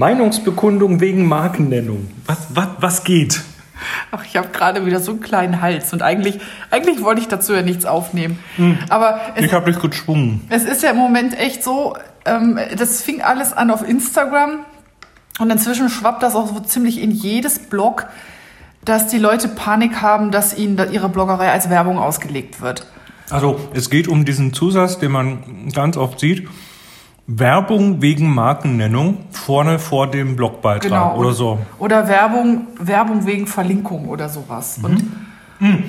Meinungsbekundung wegen Markennennung. Was, was, was geht? Ach, ich habe gerade wieder so einen kleinen Hals und eigentlich, eigentlich wollte ich dazu ja nichts aufnehmen. Hm. Aber es, ich habe dich gezwungen. Es ist ja im Moment echt so, ähm, das fing alles an auf Instagram und inzwischen schwappt das auch so ziemlich in jedes Blog, dass die Leute Panik haben, dass ihnen ihre Bloggerei als Werbung ausgelegt wird. Also es geht um diesen Zusatz, den man ganz oft sieht. Werbung wegen Markennennung vorne vor dem Blogbeitrag genau. oder so. Oder Werbung, Werbung wegen Verlinkung oder sowas. Mhm. Und mhm.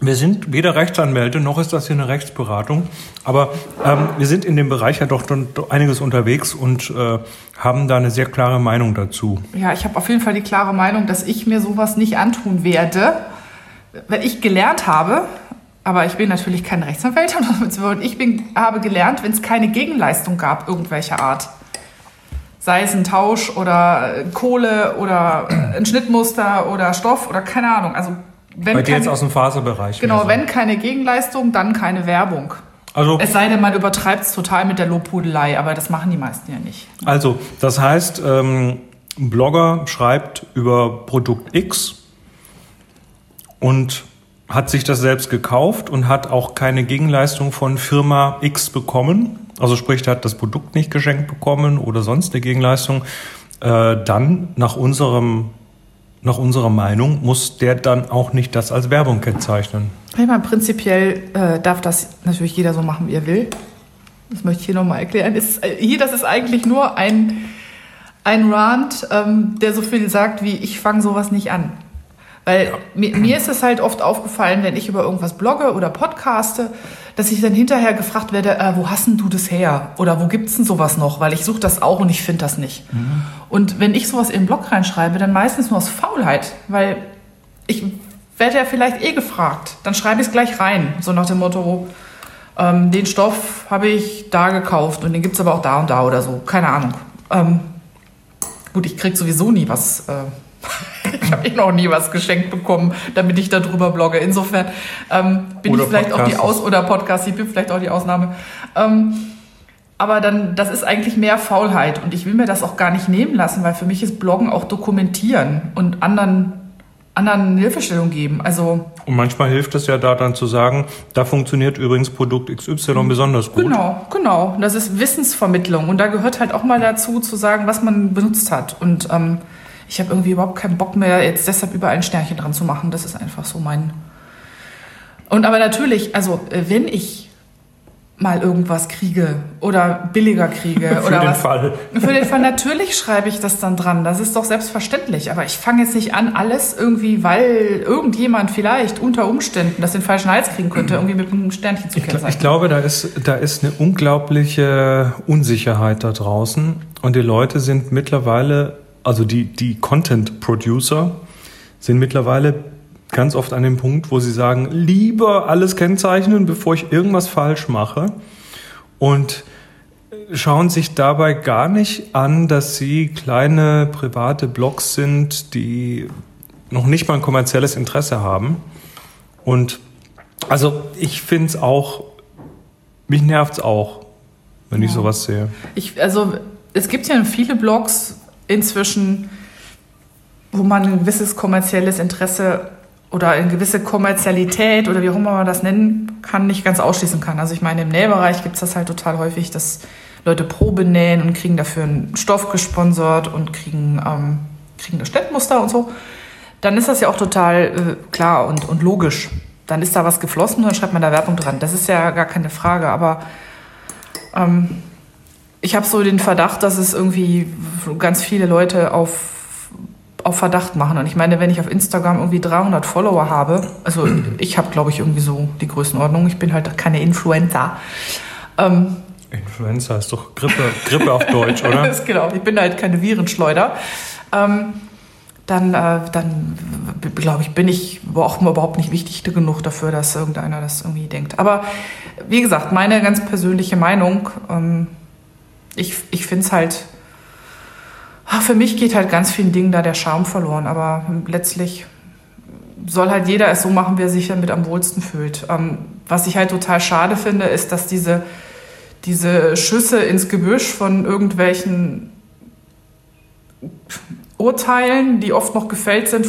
Wir sind weder Rechtsanwälte noch ist das hier eine Rechtsberatung, aber ähm, wir sind in dem Bereich ja doch, doch einiges unterwegs und äh, haben da eine sehr klare Meinung dazu. Ja, ich habe auf jeden Fall die klare Meinung, dass ich mir sowas nicht antun werde, weil ich gelernt habe, aber ich bin natürlich kein Rechtsanwalt und ich bin, habe gelernt, wenn es keine Gegenleistung gab, irgendwelcher Art, sei es ein Tausch oder Kohle oder ein Schnittmuster oder Stoff oder keine Ahnung. Also wenn Bei dir keine, jetzt aus dem Faserbereich. Genau, so. wenn keine Gegenleistung, dann keine Werbung. Also, es sei denn, man übertreibt es total mit der Lobhudelei, aber das machen die meisten ja nicht. Also, das heißt, ähm, ein Blogger schreibt über Produkt X und hat sich das selbst gekauft und hat auch keine Gegenleistung von Firma X bekommen. Also sprich, hat das Produkt nicht geschenkt bekommen oder sonst eine Gegenleistung. Äh, dann nach unserem nach unserer Meinung muss der dann auch nicht das als Werbung kennzeichnen. Ich meine, prinzipiell äh, darf das natürlich jeder so machen, wie er will. Das möchte ich hier nochmal erklären. Ist, äh, hier, das ist eigentlich nur ein, ein Rant, ähm, der so viel sagt wie, ich fange sowas nicht an. Weil ja. mir, mir, ist es halt oft aufgefallen, wenn ich über irgendwas blogge oder podcaste, dass ich dann hinterher gefragt werde, äh, wo hast denn du das her? Oder wo gibt's denn sowas noch? Weil ich suche das auch und ich finde das nicht. Mhm. Und wenn ich sowas in den Blog reinschreibe, dann meistens nur aus Faulheit, weil ich werde ja vielleicht eh gefragt. Dann schreibe ich es gleich rein, so nach dem Motto, ähm, den Stoff habe ich da gekauft und den gibt's aber auch da und da oder so. Keine Ahnung. Ähm, gut, ich krieg sowieso nie was. Äh, ich habe eh noch nie was geschenkt bekommen, damit ich darüber blogge. Insofern ähm, bin oder ich vielleicht Podcast. auch die Aus- oder Podcast, ich bin vielleicht auch die Ausnahme. Ähm, aber dann, das ist eigentlich mehr Faulheit und ich will mir das auch gar nicht nehmen lassen, weil für mich ist Bloggen auch dokumentieren und anderen anderen Hilfestellung geben. Also und manchmal hilft es ja da dann zu sagen, da funktioniert übrigens Produkt XY mhm. besonders gut. Genau, genau. Das ist Wissensvermittlung und da gehört halt auch mal dazu zu sagen, was man benutzt hat und ähm, ich habe irgendwie überhaupt keinen Bock mehr, jetzt deshalb überall ein Sternchen dran zu machen. Das ist einfach so mein. Und aber natürlich, also äh, wenn ich mal irgendwas kriege oder billiger kriege für oder den was, Fall. Für den Fall natürlich schreibe ich das dann dran. Das ist doch selbstverständlich. Aber ich fange jetzt nicht an, alles irgendwie, weil irgendjemand vielleicht unter Umständen das den falschen Hals kriegen könnte, irgendwie mit einem Sternchen zu kennzeichnen. Ich, ich glaube, da ist, da ist eine unglaubliche Unsicherheit da draußen. Und die Leute sind mittlerweile also die, die Content Producer sind mittlerweile ganz oft an dem Punkt, wo sie sagen, lieber alles kennzeichnen, bevor ich irgendwas falsch mache. Und schauen sich dabei gar nicht an, dass sie kleine private Blogs sind, die noch nicht mal ein kommerzielles Interesse haben. Und also ich finde es auch, mich nervt es auch, wenn ja. ich sowas sehe. Ich, also es gibt ja viele Blogs, inzwischen, wo man ein gewisses kommerzielles Interesse oder eine gewisse Kommerzialität oder wie auch immer man das nennen kann, nicht ganz ausschließen kann. Also ich meine, im Nähbereich gibt es das halt total häufig, dass Leute Probe nähen und kriegen dafür einen Stoff gesponsert und kriegen, ähm, kriegen das Schnittmuster und so. Dann ist das ja auch total äh, klar und, und logisch. Dann ist da was geflossen und dann schreibt man da Werbung dran. Das ist ja gar keine Frage. Aber ähm, ich habe so den Verdacht, dass es irgendwie ganz viele Leute auf, auf Verdacht machen. Und ich meine, wenn ich auf Instagram irgendwie 300 Follower habe, also ich habe, glaube ich, irgendwie so die Größenordnung. Ich bin halt keine Influencer. Ähm, Influencer ist doch Grippe, Grippe auf Deutsch, oder? das genau. Ich bin halt keine Virenschleuder. Ähm, dann, äh, dann glaube ich, bin ich auch überhaupt nicht wichtig genug dafür, dass irgendeiner das irgendwie denkt. Aber wie gesagt, meine ganz persönliche Meinung. Ähm, ich, ich finde es halt, ach, für mich geht halt ganz vielen Dingen da der Charme verloren, aber letztlich soll halt jeder es so machen, wie er sich damit am wohlsten fühlt. Ähm, was ich halt total schade finde, ist, dass diese, diese Schüsse ins Gebüsch von irgendwelchen Urteilen, die oft noch gefällt sind,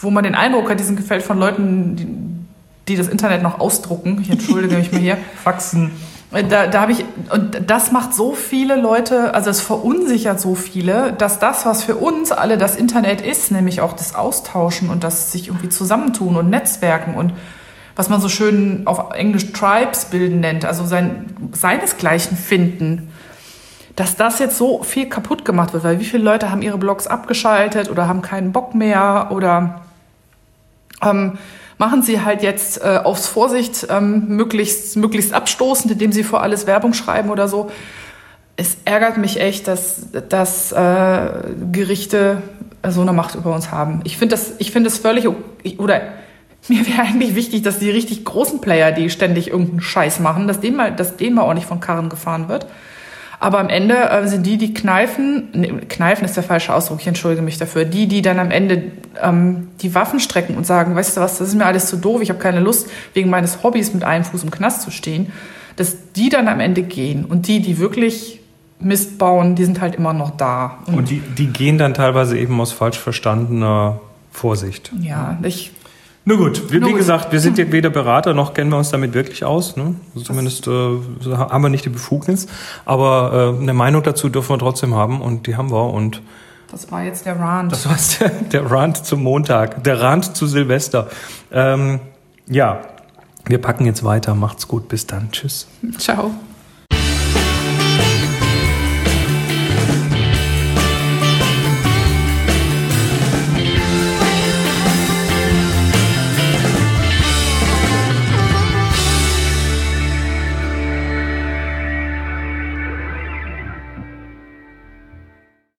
wo man den Eindruck hat, die sind gefällt von Leuten, die, die das Internet noch ausdrucken. Ich entschuldige mich mal hier. Faxen. Äh, da, da habe ich, und das macht so viele Leute, also es verunsichert so viele, dass das, was für uns alle das Internet ist, nämlich auch das Austauschen und das sich irgendwie zusammentun und Netzwerken und was man so schön auf Englisch Tribes bilden nennt, also sein, seinesgleichen finden, dass das jetzt so viel kaputt gemacht wird, weil wie viele Leute haben ihre Blogs abgeschaltet oder haben keinen Bock mehr oder ähm, machen sie halt jetzt äh, aufs Vorsicht ähm, möglichst, möglichst abstoßend, indem sie vor alles Werbung schreiben oder so. Es ärgert mich echt, dass, dass äh, Gerichte so eine Macht über uns haben. Ich finde das, ich es völlig, oder mir wäre eigentlich wichtig, dass die richtig großen Player, die ständig irgendeinen Scheiß machen, dass denen mal, dass denen mal ordentlich von Karren gefahren wird. Aber am Ende äh, sind die, die kneifen, nee, kneifen ist der falsche Ausdruck, ich entschuldige mich dafür, die, die dann am Ende ähm, die Waffen strecken und sagen, weißt du was, das ist mir alles zu doof, ich habe keine Lust, wegen meines Hobbys mit einem Fuß im Knast zu stehen, dass die dann am Ende gehen. Und die, die wirklich Mist bauen, die sind halt immer noch da. Und, und die, die gehen dann teilweise eben aus falsch verstandener Vorsicht. Ja, ich nur gut, wie, wie gesagt, wir sind ja weder Berater noch kennen wir uns damit wirklich aus. Ne? Also zumindest äh, haben wir nicht die Befugnis. Aber äh, eine Meinung dazu dürfen wir trotzdem haben und die haben wir. Und das war jetzt der Rand. Das war der, der Rand zum Montag, der Rand zu Silvester. Ähm, ja, wir packen jetzt weiter. Macht's gut, bis dann. Tschüss. Ciao.